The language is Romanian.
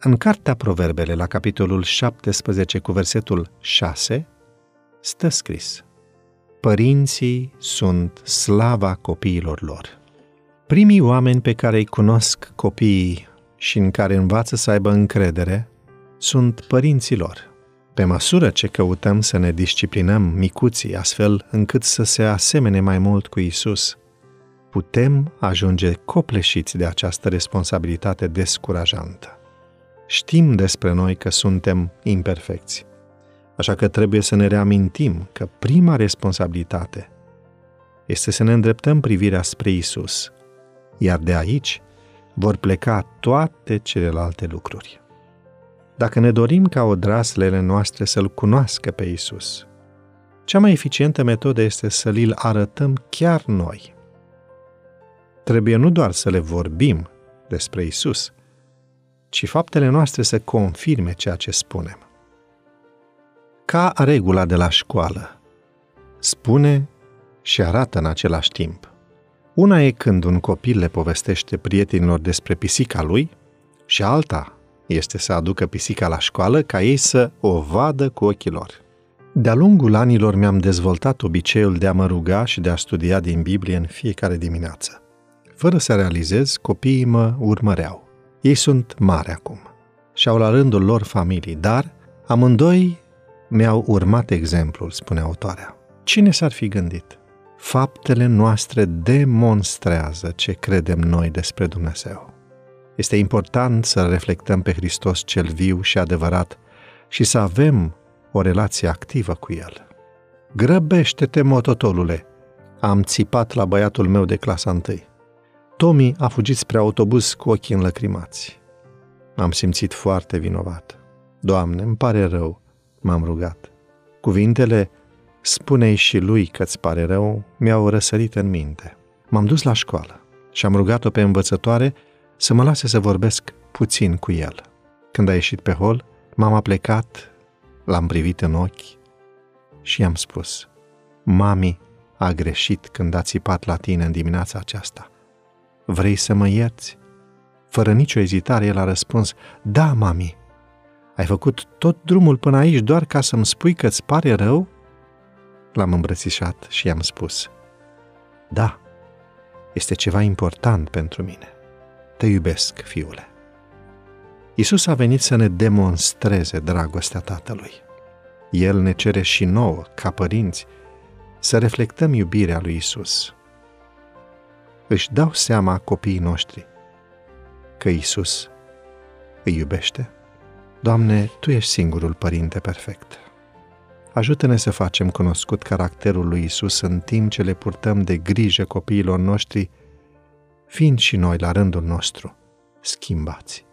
În Cartea Proverbele, la capitolul 17 cu versetul 6, stă scris Părinții sunt slava copiilor lor. Primii oameni pe care îi cunosc copiii și în care învață să aibă încredere sunt părinții lor. Pe măsură ce căutăm să ne disciplinăm micuții astfel încât să se asemene mai mult cu Isus, putem ajunge copleșiți de această responsabilitate descurajantă. Știm despre noi că suntem imperfecți, așa că trebuie să ne reamintim că prima responsabilitate este să ne îndreptăm privirea spre Isus, iar de aici vor pleca toate celelalte lucruri. Dacă ne dorim ca odraslele noastre să-L cunoască pe Isus, cea mai eficientă metodă este să l arătăm chiar noi. Trebuie nu doar să le vorbim despre Isus, ci faptele noastre să confirme ceea ce spunem. Ca regula de la școală, spune și arată în același timp. Una e când un copil le povestește prietenilor despre pisica lui și alta este să aducă pisica la școală ca ei să o vadă cu ochii lor. De-a lungul anilor mi-am dezvoltat obiceiul de a mă ruga și de a studia din Biblie în fiecare dimineață. Fără să realizez, copiii mă urmăreau. Ei sunt mari acum și au la rândul lor familii, dar amândoi mi-au urmat exemplul, spune autoarea. Cine s-ar fi gândit? Faptele noastre demonstrează ce credem noi despre Dumnezeu. Este important să reflectăm pe Hristos cel viu și adevărat și să avem o relație activă cu El. Grăbește-te, mototolule! Am țipat la băiatul meu de clasa întâi. Tommy a fugit spre autobuz cu ochii înlăcrimați. M-am simțit foarte vinovat. Doamne, îmi pare rău, m-am rugat. Cuvintele, spune-i și lui că-ți pare rău, mi-au răsărit în minte. M-am dus la școală și am rugat-o pe învățătoare să mă lase să vorbesc puțin cu el. Când a ieșit pe hol, m-am aplecat, l-am privit în ochi și i-am spus, Mami a greșit când a țipat la tine în dimineața aceasta. Vrei să mă ierți? Fără nicio ezitare, el a răspuns, Da, mami. Ai făcut tot drumul până aici doar ca să-mi spui că îți pare rău? L-am îmbrățișat și i-am spus, Da, este ceva important pentru mine. Te iubesc, fiule. Isus a venit să ne demonstreze dragostea Tatălui. El ne cere și nouă, ca părinți, să reflectăm iubirea lui Isus. Își dau seama copiii noștri că Isus îi iubește? Doamne, Tu ești singurul Părinte perfect. Ajută-ne să facem cunoscut caracterul lui Isus în timp ce le purtăm de grijă copiilor noștri fiind și noi la rândul nostru schimbați.